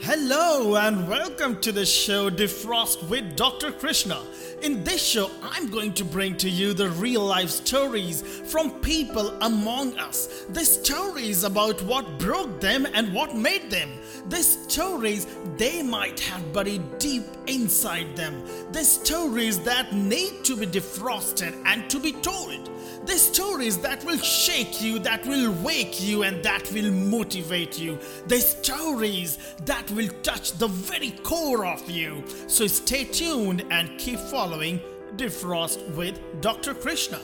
Hello and welcome to the show Defrost with Dr. Krishna. In this show, I'm going to bring to you the real life stories from people among us. The stories about what broke them and what made them. The stories they might have buried deep inside them. The stories that need to be defrosted and to be told. The stories that will shake you, that will wake you, and that will motivate you. The stories that will touch the very core of you. So stay tuned and keep following Defrost with Dr. Krishna.